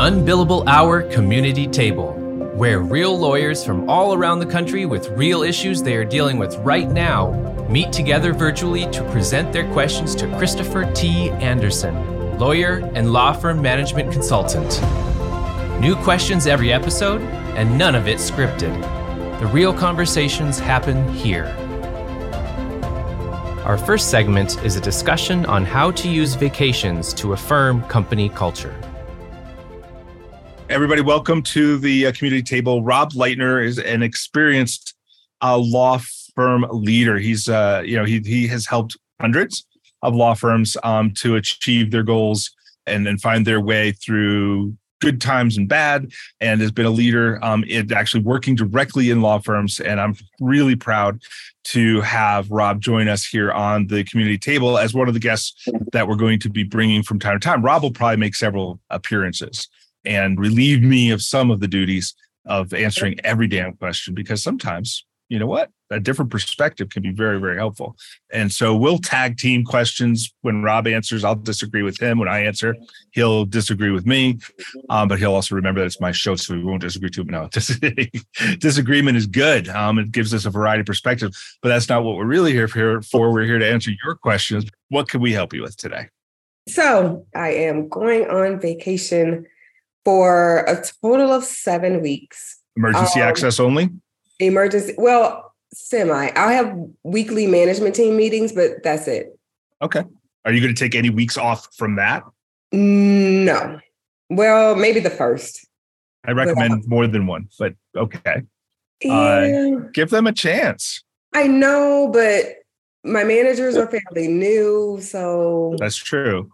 Unbillable Hour Community Table, where real lawyers from all around the country with real issues they are dealing with right now meet together virtually to present their questions to Christopher T. Anderson, lawyer and law firm management consultant. New questions every episode, and none of it scripted. The real conversations happen here. Our first segment is a discussion on how to use vacations to affirm company culture. Everybody, welcome to the uh, community table. Rob Leitner is an experienced uh, law firm leader. He's, uh, you know, he he has helped hundreds of law firms um, to achieve their goals and find their way through good times and bad, and has been a leader um, in actually working directly in law firms. And I'm really proud to have Rob join us here on the community table as one of the guests that we're going to be bringing from time to time. Rob will probably make several appearances and relieve me of some of the duties of answering every damn question because sometimes you know what? A different perspective can be very very helpful. And so we'll tag team questions. When rob answers i'll disagree with him. When i answer he'll disagree with me. Um, but he'll also remember that it's my show so we won't disagree too no disagreement is good. Um, it gives us a variety of perspective but that's not what we're really here for. We're here to answer your questions. What can we help you with today? So i am going on vacation for a total of seven weeks. Emergency um, access only? Emergency, well, semi. I have weekly management team meetings, but that's it. Okay. Are you going to take any weeks off from that? No. Well, maybe the first. I recommend more than one, but okay. Uh, yeah. Uh, give them a chance. I know, but my managers are fairly new, so that's true.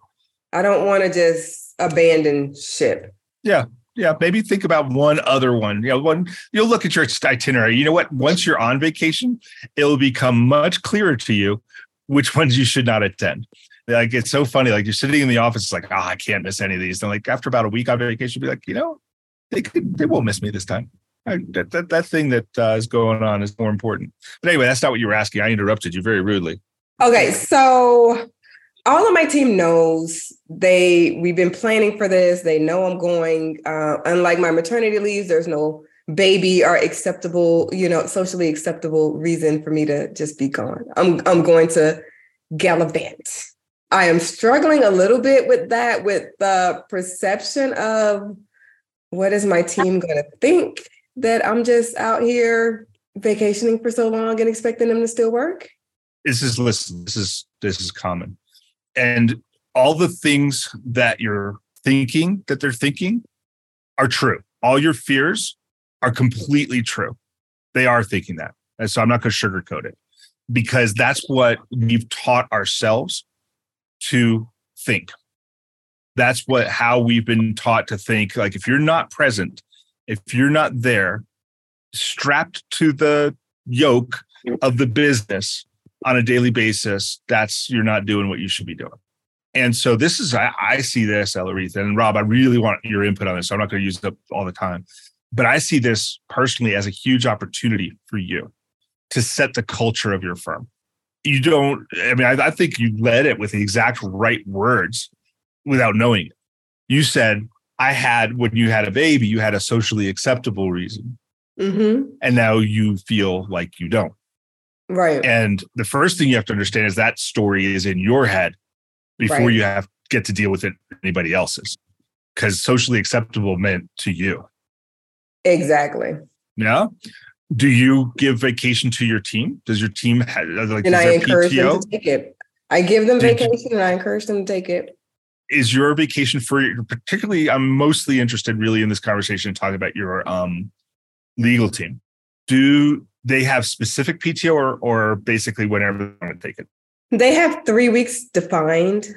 I don't want to just abandon ship. Yeah. Yeah, maybe think about one other one. You know, one you'll look at your itinerary. You know what? Once you're on vacation, it'll become much clearer to you which ones you should not attend. Like it's so funny. Like you're sitting in the office, it's like, oh, I can't miss any of these. And like after about a week on vacation, be like, you know, they could, they won't miss me this time. I, that, that that thing that uh, is going on is more important. But anyway, that's not what you were asking. I interrupted you very rudely. Okay, so all of my team knows they we've been planning for this. They know i'm going uh, unlike my maternity leaves there's no baby or acceptable you know socially acceptable reason for me to just be gone. I'm i'm going to gallivant. I am struggling a little bit with that with the perception of what is my team going to think that i'm just out here vacationing for so long and expecting them to still work? This is listen this is this is common and all the things that you're thinking that they're thinking are true. All your fears are completely true. They are thinking that. And so I'm not going to sugarcoat it because that's what we've taught ourselves to think. That's what how we've been taught to think. Like if you're not present, if you're not there, strapped to the yoke of the business, on a daily basis, that's you're not doing what you should be doing. And so this is I, I see this, Elaretha, and Rob, I really want your input on this. So I'm not going to use it up all the time. But I see this personally as a huge opportunity for you to set the culture of your firm. You don't, I mean, I, I think you led it with the exact right words without knowing it. You said, I had, when you had a baby, you had a socially acceptable reason. Mm-hmm. And now you feel like you don't. Right. And the first thing you have to understand is that story is in your head before right. you have get to deal with it anybody else's. Because socially acceptable meant to you. Exactly. Yeah. Do you give vacation to your team? Does your team have like and I encourage PTO? them to take it. I give them Did vacation you, and I encourage them to take it. Is your vacation for particularly I'm mostly interested really in this conversation and talking about your um legal team. Do they have specific PTO or, or basically whenever they want to take it? They have three weeks defined.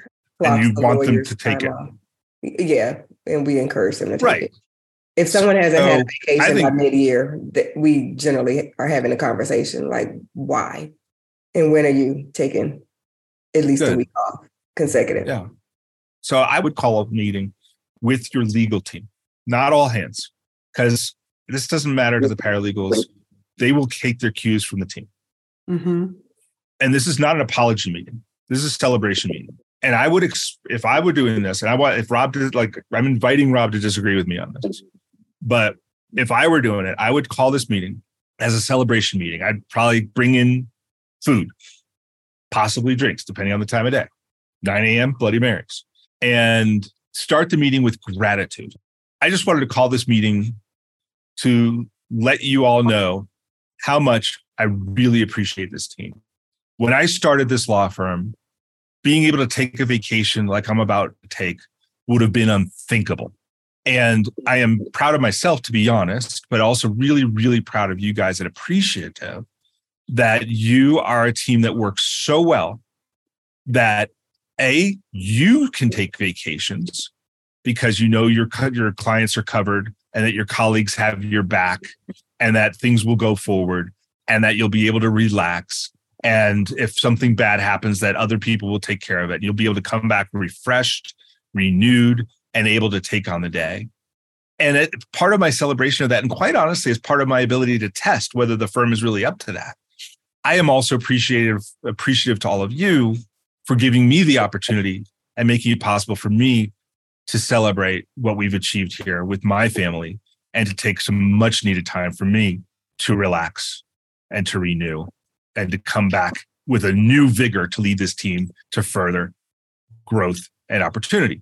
And you want them to take it? Off. Yeah. And we encourage them to take right. it. If someone hasn't so, had a vacation think, by mid year, we generally are having a conversation like, why? And when are you taking at least good. a week off consecutive? Yeah. So I would call a meeting with your legal team, not all hands, because this doesn't matter to the paralegals they will take their cues from the team. Mm-hmm. And this is not an apology meeting. This is a celebration meeting. And I would, ex- if I were doing this, and I want, if Rob did, like, I'm inviting Rob to disagree with me on this, but if I were doing it, I would call this meeting as a celebration meeting. I'd probably bring in food, possibly drinks, depending on the time of day. 9 a.m. Bloody Marys, and start the meeting with gratitude. I just wanted to call this meeting to let you all know how much I really appreciate this team. When I started this law firm, being able to take a vacation like I'm about to take would have been unthinkable. And I am proud of myself, to be honest, but also really, really proud of you guys and appreciative that you are a team that works so well that a you can take vacations because you know your your clients are covered and that your colleagues have your back and that things will go forward and that you'll be able to relax. And if something bad happens that other people will take care of it. You'll be able to come back refreshed renewed and able to take on the day. And it, part of my celebration of that and quite honestly is part of my ability to test whether the firm is really up to that. I am also appreciative appreciative to all of you for giving me the opportunity and making it possible for me to celebrate what we've achieved here with my family and to take some much needed time for me to relax and to renew and to come back with a new vigor to lead this team to further growth and opportunity.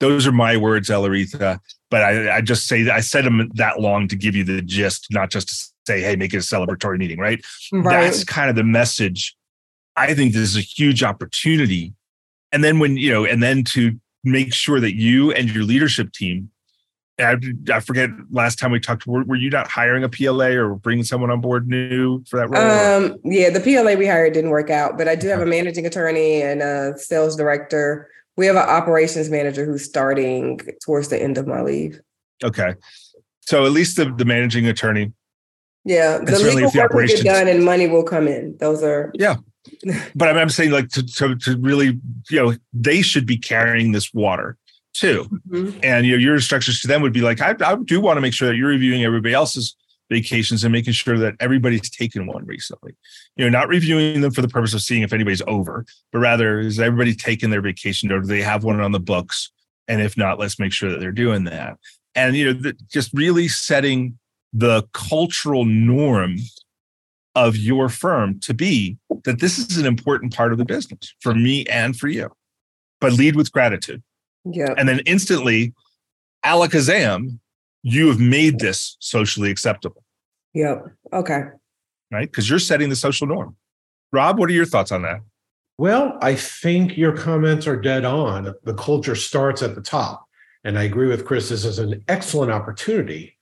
Those are my words, Elaretha. But I, I just say I said them that long to give you the gist, not just to say, hey, make it a celebratory meeting, right? right? That's kind of the message. I think this is a huge opportunity. And then when, you know, and then to make sure that you and your leadership team I, I forget last time we talked were, were, you not hiring a PLA or bringing someone on board new for that role? Um, yeah, the PLA we hired didn't work out, but I do have a managing attorney and a sales director. We have an operations manager who's starting towards the end of my leave. Okay. So at least the, the managing attorney. Yeah. The legal the work will get done and money will come in. Those are Yeah but I'm, I'm, saying like to, to, to really you know they should be carrying this water too. Mm-hmm. and you know your instructions to them would be like I, I do want to make sure that you're reviewing everybody else's vacations and making sure that everybody's taken one recently. You know not reviewing them for the purpose of seeing if anybody's over but rather is everybody taking their vacation or do they have one on the books? And if not let's make sure that they're doing that. And you know the, just really setting the cultural norm of your firm to be that this is an important part of the business for me and for you. But lead with gratitude. Yeah. And then instantly, alakazam, you have made this socially acceptable. Yep. Okay. Right? Because you're setting the social norm. Rob, what are your thoughts on that? Well, I think your comments are dead on. The culture starts at the top. And I agree with Chris. This is an excellent opportunity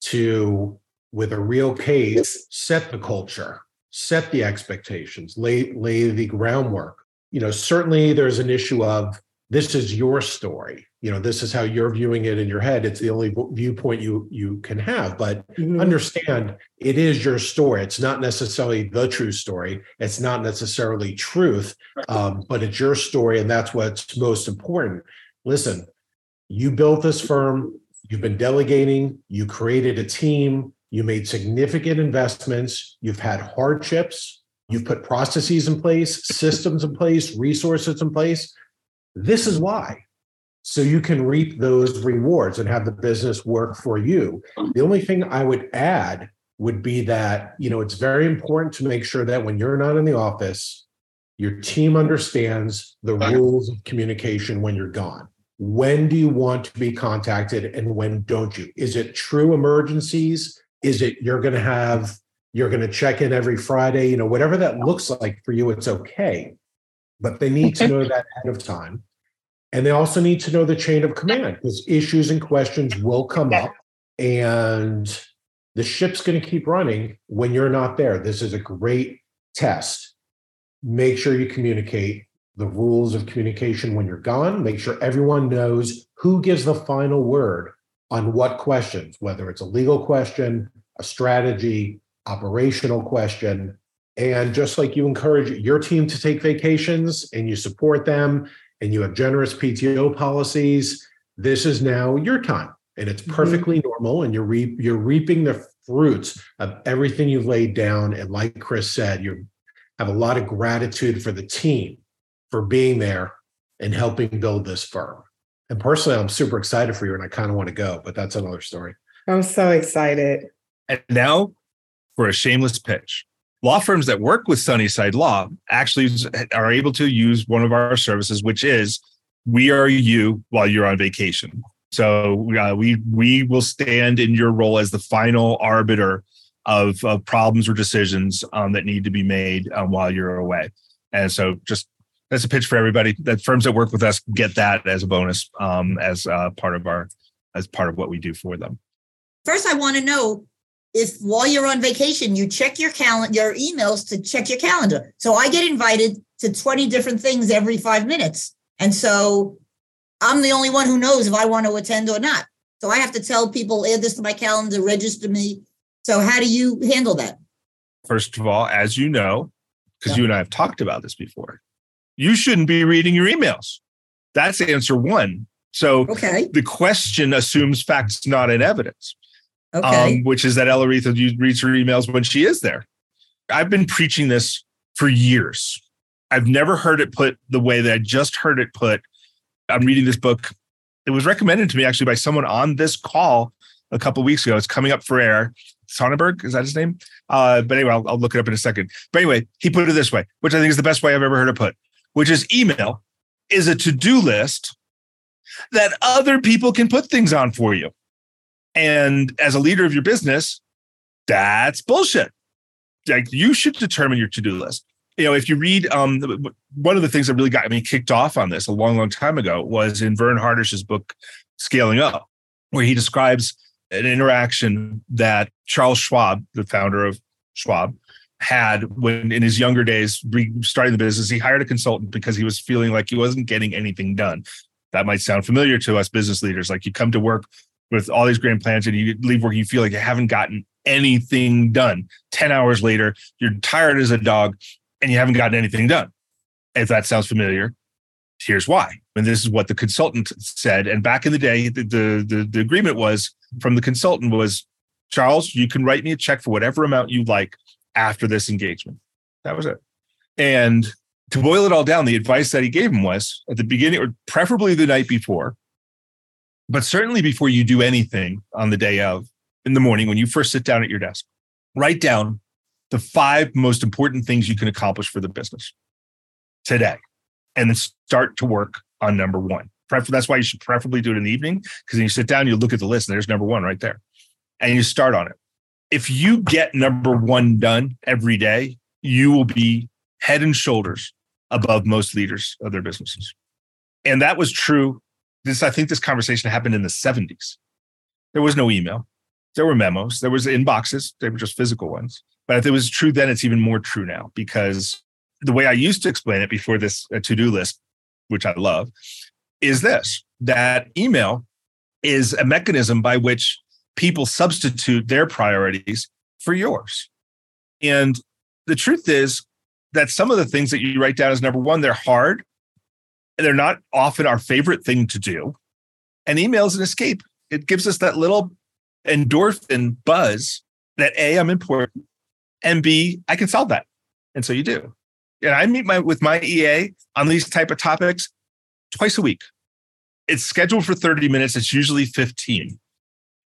to with a real case, set the culture, set the expectations, lay lay the groundwork. You know, certainly there's an issue of this is your story. You know, this is how you're viewing it in your head. It's the only viewpoint you you can have. But mm-hmm. understand, it is your story. It's not necessarily the true story. It's not necessarily truth, um, but it's your story, and that's what's most important. Listen, you built this firm. You've been delegating. You created a team you made significant investments, you've had hardships, you've put processes in place, systems in place, resources in place. This is why. So you can reap those rewards and have the business work for you. The only thing I would add would be that, you know, it's very important to make sure that when you're not in the office, your team understands the rules of communication when you're gone. When do you want to be contacted and when don't you? Is it true emergencies? Is it you're going to have, you're going to check in every Friday? You know, whatever that looks like for you, it's okay. But they need to know that ahead of time. And they also need to know the chain of command because issues and questions will come up and the ship's going to keep running when you're not there. This is a great test. Make sure you communicate the rules of communication when you're gone. Make sure everyone knows who gives the final word on what questions, whether it's a legal question, a strategy, operational question. And just like you encourage your team to take vacations and you support them and you have generous PTO policies, this is now your time. And it's mm-hmm. perfectly mm-hmm. normal. And you're re- you're reaping the fruits of everything you've laid down. And like Chris said, you have a lot of gratitude for the team for being there and helping build this firm. And personally, I'm super excited for you and I kind of want to go, but that's another story. I'm so excited. And now for a shameless pitch. Law firms that work with Sunnyside Law actually are able to use one of our services, which is we are you while you're on vacation. So uh, we we will stand in your role as the final arbiter of, of problems or decisions um, that need to be made um, while you're away. And so just that's a pitch for everybody. That firms that work with us get that as a bonus um, as uh, part of our as part of what we do for them. First, I want to know if while you're on vacation, you check your calendar, your emails to check your calendar. So I get invited to 20 different things every five minutes. And so I'm the only one who knows if I want to attend or not. So I have to tell people, add this to my calendar, register me. So how do you handle that? First of all, as you know, because yeah. you and I have talked about this before, you shouldn't be reading your emails. That's answer one. So okay. the question assumes facts, not in evidence okay. um, which is that Ellaretha reads her emails when she is there. I've been preaching this for years. I've never heard it put the way that I just heard it put. I'm reading this book. It was recommended to me actually by someone on this call a couple weeks ago. It's coming up for air. Sonnenberg, is that his name? Uh, but anyway, I'll, I'll look it up in a second. But anyway, he put it this way, which I think is the best way I've ever heard it put, which is email is a to do list that other people can put things on for you. And as a leader of your business, that's bullshit. Like you should determine your to-do list. You know, if you read um, one of the things that really got me kicked off on this a long, long time ago was in Verne Harnish's book Scaling Up, where he describes an interaction that Charles Schwab, the founder of Schwab, had when in his younger days starting the business. He hired a consultant because he was feeling like he wasn't getting anything done. That might sound familiar to us business leaders. Like you come to work with all these grand plans and you leave work, you feel like you haven't gotten anything done. 10 hours later, you're tired as a dog and you haven't gotten anything done. If that sounds familiar, here's why. And this is what the consultant said. And back in the day, the, the, the, the agreement was from the consultant was Charles, you can write me a check for whatever amount you like after this engagement. That was it. And to boil it all down, the advice that he gave him was at the beginning, or preferably the night before, but certainly before you do anything on the day of, in the morning, when you first sit down at your desk, write down the five most important things you can accomplish for the business today and then start to work on number one. That's why you should preferably do it in the evening because then you sit down, you look at the list, and there's number one right there, and you start on it. If you get number one done every day, you will be head and shoulders above most leaders of their businesses. And that was true this I think this conversation happened in the 70s. There was no email. There were memos. There was inboxes. They were just physical ones. But if it was true then, it's even more true now because the way I used to explain it before this uh, to-do list, which I love, is this: that email is a mechanism by which people substitute their priorities for yours. And the truth is that some of the things that you write down as number one, they're hard and they're not often our favorite thing to do. And email is an escape. It gives us that little endorphin buzz that A, I'm important, and B, I can solve that. And so you do. And I meet my with my EA on these type of topics twice a week. It's scheduled for 30 minutes. It's usually 15.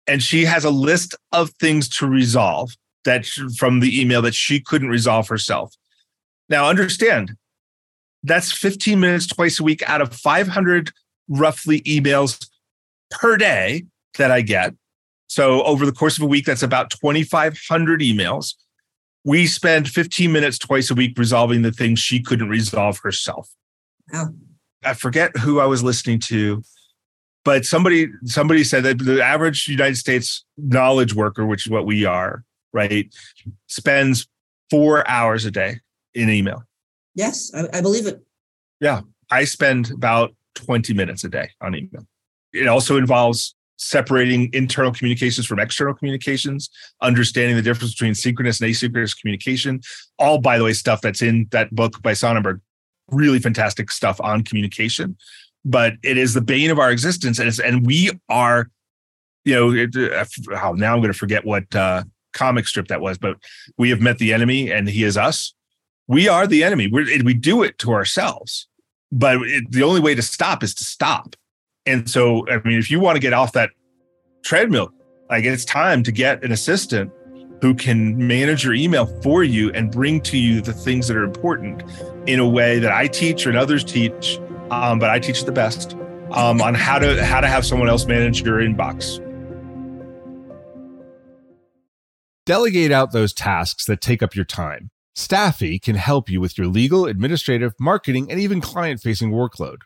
And she has a list of things to resolve that from the email that she couldn't resolve herself. Now understand, that's 15 minutes twice a week out of 500 roughly emails per day that I get. So over the course of a week, that's about 2,500 emails. We spend 15 minutes twice a week resolving the things she couldn't resolve herself. Wow. I forget who I was listening to, but somebody somebody said that the average United States knowledge worker, which is what we are, right, spends four hours a day in email. Yes, I, I believe it. Yeah. I spend about 20 minutes a day on email. It also involves separating internal communications from external communications, understanding the difference between synchronous and asynchronous communication. All, by the way, stuff that's in that book by Sonnenberg. Really fantastic stuff on communication. But it is the bane of our existence. And, it's, and we are, you know, it, uh, oh, now I'm going to forget what uh, comic strip that was, but we have met the enemy and he is us we are the enemy. we we do it to ourselves. but it, the only way to stop is to stop. And so, I mean, if you want to get off that treadmill, like it's time to get an assistant who can manage your email for you and bring to you the things that are important in a way that I teach and others teach, um, but I teach the best um, on how to how to have someone else manage your inbox. Delegate out those tasks that take up your time. Stafi can help you with your legal, administrative, marketing, and even client facing workload.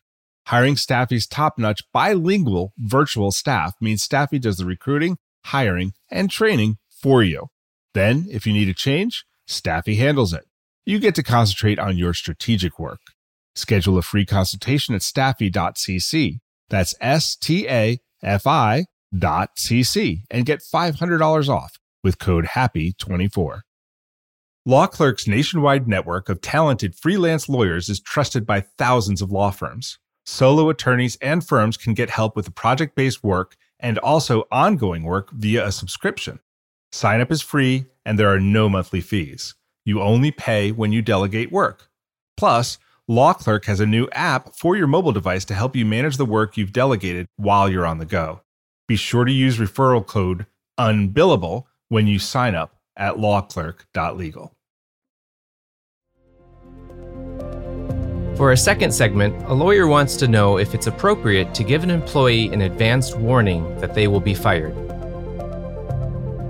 Hiring Stafi's top notch bilingual virtual staff means Stafi does the recruiting, hiring, and training for you. Then, if you need a change, Stafi handles it. You get to concentrate on your strategic work. Schedule a free consultation at stafi.cc. That's S T A F I dot cc and get $500 off with code HAPPY24. Law Clerk's nationwide network of talented freelance lawyers is trusted by thousands of law firms. Solo attorneys and firms can get help with project based work and also ongoing work via a subscription. Sign up is free and there are no monthly fees. You only pay when you delegate work. Plus, Law Clerk has a new app for your mobile device to help you manage the work you've delegated while you're on the go. Be sure to use referral code UNBILLABLE when you sign up at lawclerk.legal. For a second segment, a lawyer wants to know if it's appropriate to give an employee an advanced warning that they will be fired.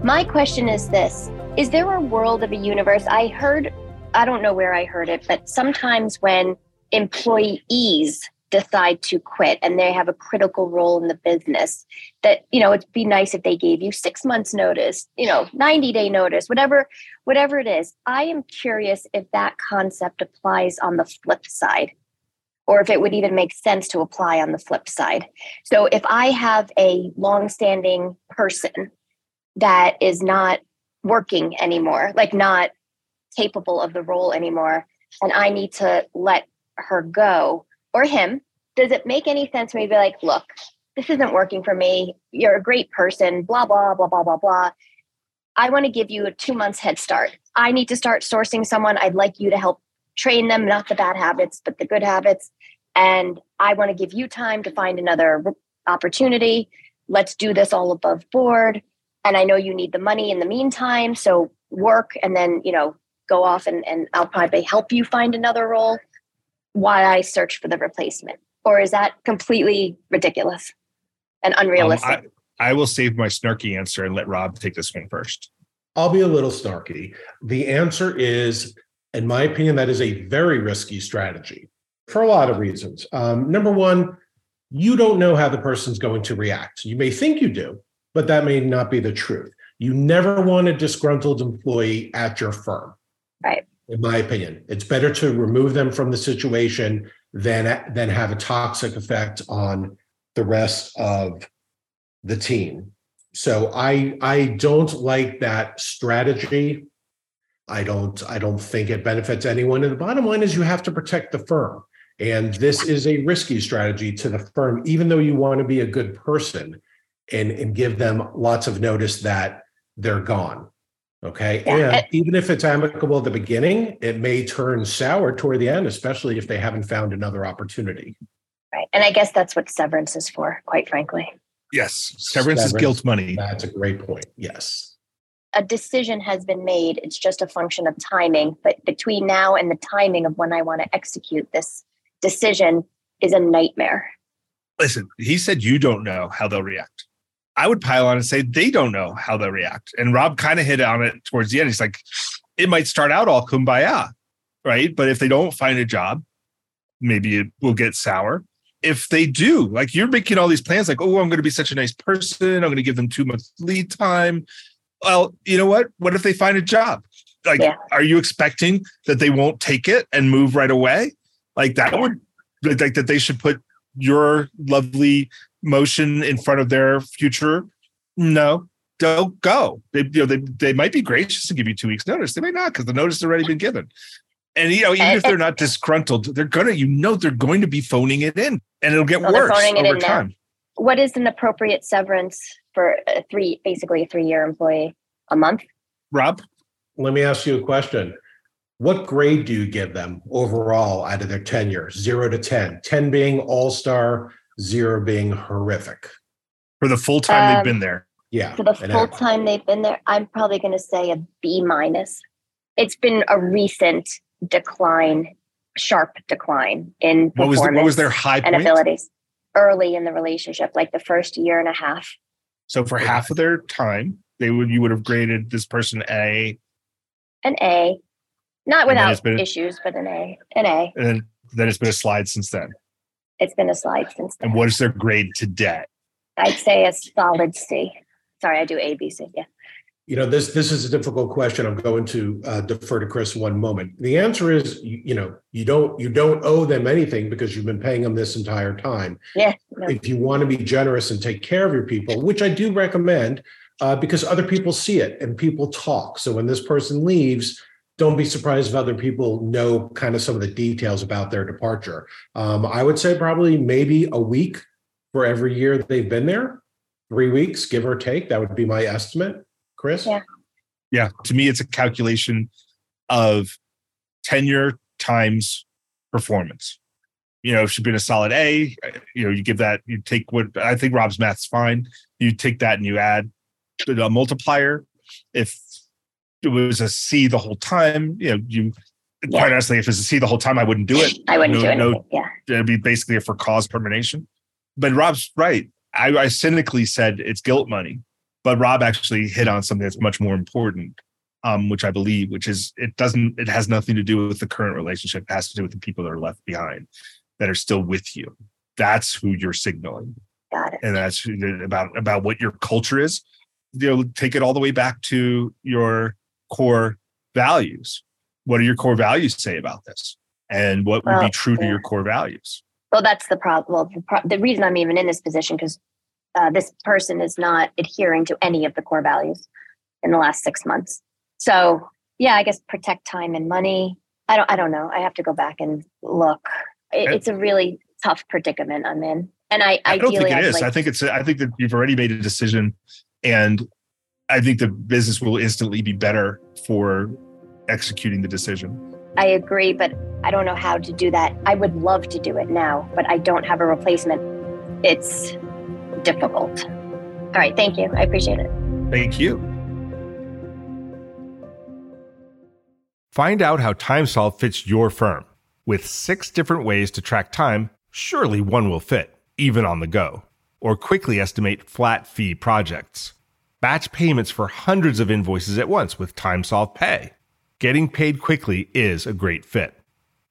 My question is this Is there a world of a universe? I heard, I don't know where I heard it, but sometimes when employees decide to quit and they have a critical role in the business that you know it'd be nice if they gave you 6 months notice you know 90 day notice whatever whatever it is. I am curious if that concept applies on the flip side or if it would even make sense to apply on the flip side. So if i have a long-standing person that is not working anymore like not capable of the role anymore and i need to let her go or him, does it make any sense for me to be like, look, this isn't working for me. You're a great person, blah, blah, blah, blah, blah, blah. I want to give you a two months head start. I need to start sourcing someone. I'd like you to help train them, not the bad habits, but the good habits. And I want to give you time to find another opportunity. Let's do this all above board. And I know you need the money in the meantime. So work and then, you know, go off and, and I'll probably help you find another role while I search for the replacement? Or is that completely ridiculous and unrealistic? Um, I, I will save my snarky answer and let Rob take this one first. I'll be a little snarky. The answer is, in my opinion, that is a very risky strategy for a lot of reasons. Um, number one, you don't know how the person's going to react. You may think you do, but that may not be the truth. You never want a disgruntled employee at your firm. Right in my opinion. It's better to remove them from the situation than than have a toxic effect on the rest of the team. So I I don't like that strategy. I don't I don't think it benefits anyone. And the bottom line is you have to protect the firm. And this is a risky strategy to the firm, even though you want to be a good person and, and give them lots of notice that they're gone. Okay. Yeah. And even if it's amicable at the beginning, it may turn sour toward the end, especially if they haven't found another opportunity. Right. And I guess that's what severance is for, quite frankly. Yes. Severance, severance is guilt money. That's a great point. Yes. A decision has been made. It's just a function of timing. But between now and the timing of when I want to execute this decision is a nightmare. Listen, he said you don't know how they'll react. I would pile on and say they don't know how they'll react. And Rob kind of hit on it towards the end. He's like, it might start out all kumbaya, right? But if they don't find a job, maybe it will get sour. If they do, like you're making all these plans, like, oh, I'm going to be such a nice person. I'm going to give them two months lead time. Well, you know what? What if they find a job? Like, yeah. are you expecting that they won't take it and move right away? Like that would like that they should put your lovely motion in front of their future? No, don't go. They, you know, they, they might be gracious to give you two weeks notice. They may not because the notice has already been given. And you know, even if they're not disgruntled, they're gonna, you know, they're going to be phoning it in, and it'll get worse over time. Now. What is an appropriate severance for a three, basically a three-year employee? A month? Rob, let me ask you a question. what grade do you give them overall out of their tenure? Zero to 10, 10 being all star, zero being horrific. For the full time Um, they've been there. Yeah. For the full I- time they've been there, I'm probably going to say a B minus. It's been a recent decline, sharp decline in What was the, performance what was their high and point? abilities early in the relationship, like the first year and a half. So for half of their time, they would you would have graded this person A, An A, not And then it's without been- issues, but an A, an A. and then then it's been a slide since then. It's been a slide since then. And what is their grade today? I'd say a solid C. Sorry, I do A, B, C. Yeah. You know, this this is a difficult question. I'm going to uh, defer to Chris one moment. The answer is, you, you know, you don't you don't owe them anything because you've been paying them this entire time. Yeah. No. If you want to be generous and take care of your people, which I do recommend, uh, because other people see it and people talk. So when this person leaves, don't be surprised if other people know kind of some of the details about their departure. Um, I would say probably maybe a week for every year that they've been there, three weeks, give or take. That would be my estimate. Chris? Yeah. Yeah, to me, it's a calculation of tenure times performance. You know, if she's been a solid A, you know, you give that, you take what I think Rob's math's fine. You take that and you add a multiplier. If it was a C the whole time, you know, you Yeah. quite honestly, if it's a C the whole time, I wouldn't do it. I wouldn't No- do it. no- yeah. It'd be basically a for cause termination. But Rob's right. I, I cynically said it's guilt money, but Rob actually hit on something that's much more important, um, which I believe, which is it doesn't, it has nothing to do with the current relationship. It has to do with the people that are left behind that are still with you. That's who you're signaling, and that's about about what your culture is. You know, take it all the way back to your core values. What do your core values say about this? And what would be Well, true to your core values? Well, that's the problem. Well, the, pro- the reason I'm even in this position because uh, this person is not adhering to any of the core values in the last six months. So, yeah, I guess protect time and money. I don't. I don't know. I have to go back and look. It, it's a really tough predicament I'm in, and I I don't ideally think it I'd is. like I think it's. I think that you've already made a decision, and I think the business will instantly be better for executing the decision. I agree, but I don't know how to do that. I would love to do it now, but I don't have a replacement. It's difficult. All right, thank you. I appreciate it. Thank you. Find out how TimeSolve fits your firm. With six different ways to track time, surely one will fit, even on the go. Or quickly estimate flat fee projects. Batch payments for hundreds of invoices at once with TimeSolve Pay. Getting paid quickly is a great fit.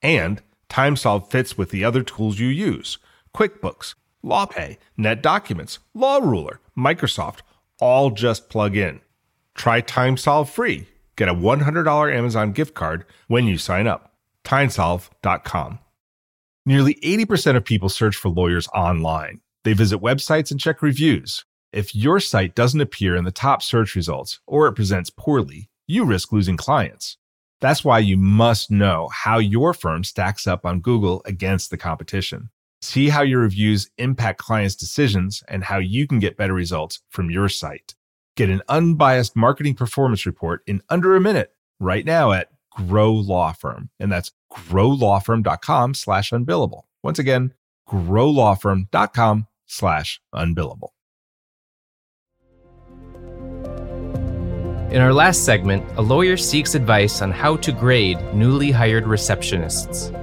And TimeSolve fits with the other tools you use QuickBooks, LawPay, NetDocuments, LawRuler, Microsoft, all just plug in. Try TimeSolve free. Get a $100 Amazon gift card when you sign up. TimeSolve.com. Nearly 80% of people search for lawyers online. They visit websites and check reviews. If your site doesn't appear in the top search results or it presents poorly, you risk losing clients. That's why you must know how your firm stacks up on Google against the competition. See how your reviews impact clients' decisions and how you can get better results from your site. Get an unbiased marketing performance report in under a minute right now at Grow Law Firm. And that's growlawfirm.com slash unbillable. Once again, growlawfirm.com slash unbillable. In our last segment, a lawyer seeks advice on how to grade newly hired receptionists.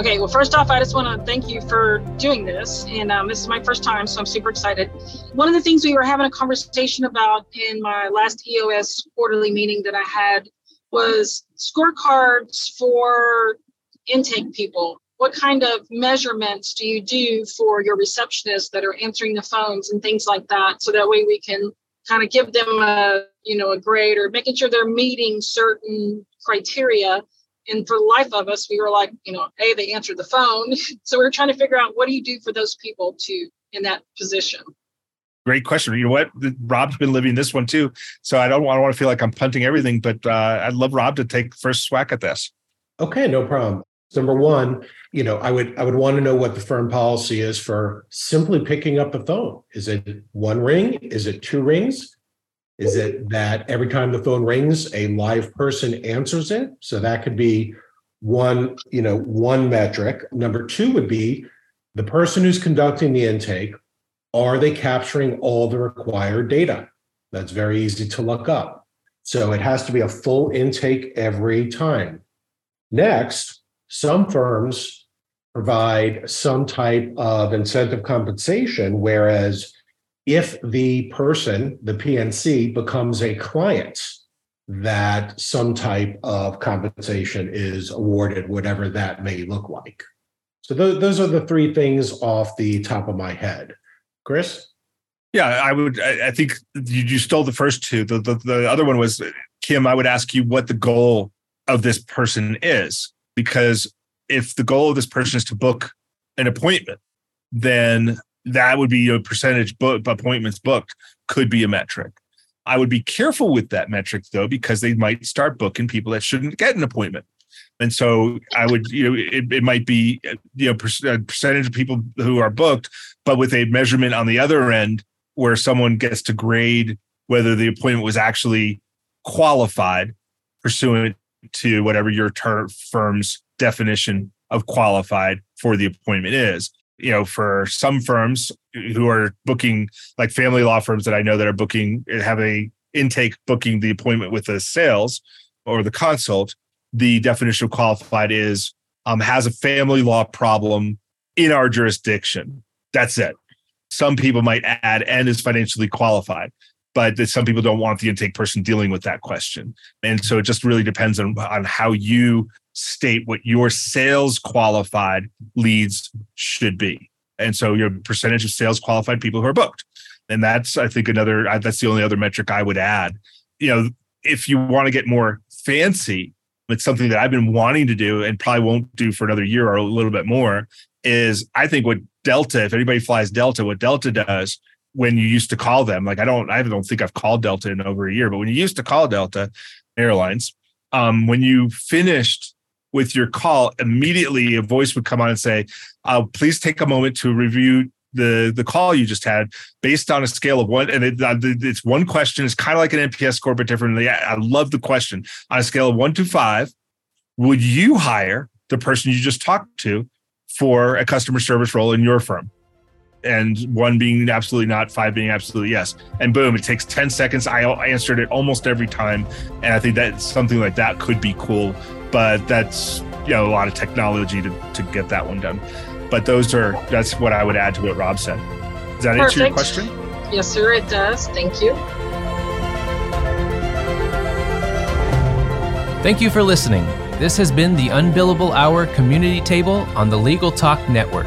Okay, well, first off, I just want to thank you for doing this. And um, this is my first time, so I'm super excited. One of the things we were having a conversation about in my last EOS quarterly meeting that I had was scorecards for intake people. What kind of measurements do you do for your receptionists that are answering the phones and things like that? So that way we can kind of give them a, you know, a grade or making sure they're meeting certain criteria and for the life of us, we were like, you know, A, they answered the phone. So we are trying to figure out what do you do for those people to in that position? Great question. You know what? Rob's been living this one too, so I don't, I don't want to feel like I'm punting everything, but uh, I'd love Rob to take first swack at this. Okay, no problem. Number one, you know, I would I would want to know what the firm policy is for simply picking up the phone. Is it one ring? Is it two rings? Is it that every time the phone rings, a live person answers it? So that could be one, you know, one metric. Number two would be the person who's conducting the intake, are they capturing all the required data? That's very easy to look up. So it has to be a full intake every time. Next, some firms provide some type of incentive compensation, whereas if the person, the PNC, becomes a client, that some type of compensation is awarded, whatever that may look like. So those, those are the three things off the top of my head. Chris? Yeah, I would. I, I think you, you stole the first two. The, the the other one was Kim. I would ask you what the goal of this person is, because if the goal of this person is to book an appointment, then that would be a percentage book appointments booked could be a metric. I would be careful with that metric though, because they might start booking people that shouldn't get an appointment. And so I would, you know, it, it might be, you know, a percentage of people who are booked, but with a measurement on the other end where someone gets to grade whether the appointment was actually qualified pursuant to whatever your firm's definition of qualified for the appointment is you know, for some firms who are booking, like family law firms that I know that are booking, have a intake booking the appointment with the sales or the consult, the definition of qualified is um, has a family law problem in our jurisdiction. That's it. Some people might add and is financially qualified, but that some people don't want the intake person dealing with that question. And so it just really depends on, on how you state what your sales qualified leads should be. And so your percentage of sales qualified people who are booked. And that's, I think, another, that's the only other metric I would add. You know, if you want to get more fancy, it's something that I've been wanting to do and probably won't do for another year or a little bit more. Is I think what Delta, if anybody flies Delta, what Delta does when you used to call them, like I don't, I don't think I've called Delta in over a year, but when you used to call Delta Airlines, um, when you finished with your call, immediately a voice would come on and say, uh, please take a moment to review the the call you just had based on a scale of one and it, uh, it's one question it's kind of like an nps score but differently I, I love the question. On a scale of one to five would you hire the person you just talked to for a customer service role in your firm and one being absolutely not, five being absolutely yes. And boom, it takes 10 seconds. I answered it almost every time. And I think that something like that could be cool, but that's, you know, a lot of technology to, to get that one done. But those are, that's what I would add to what Rob said. Does that Perfect. answer your question? Yes, sir, it does. Thank you. Thank you for listening. This has been the Unbillable Hour Community Table on the Legal Talk Network.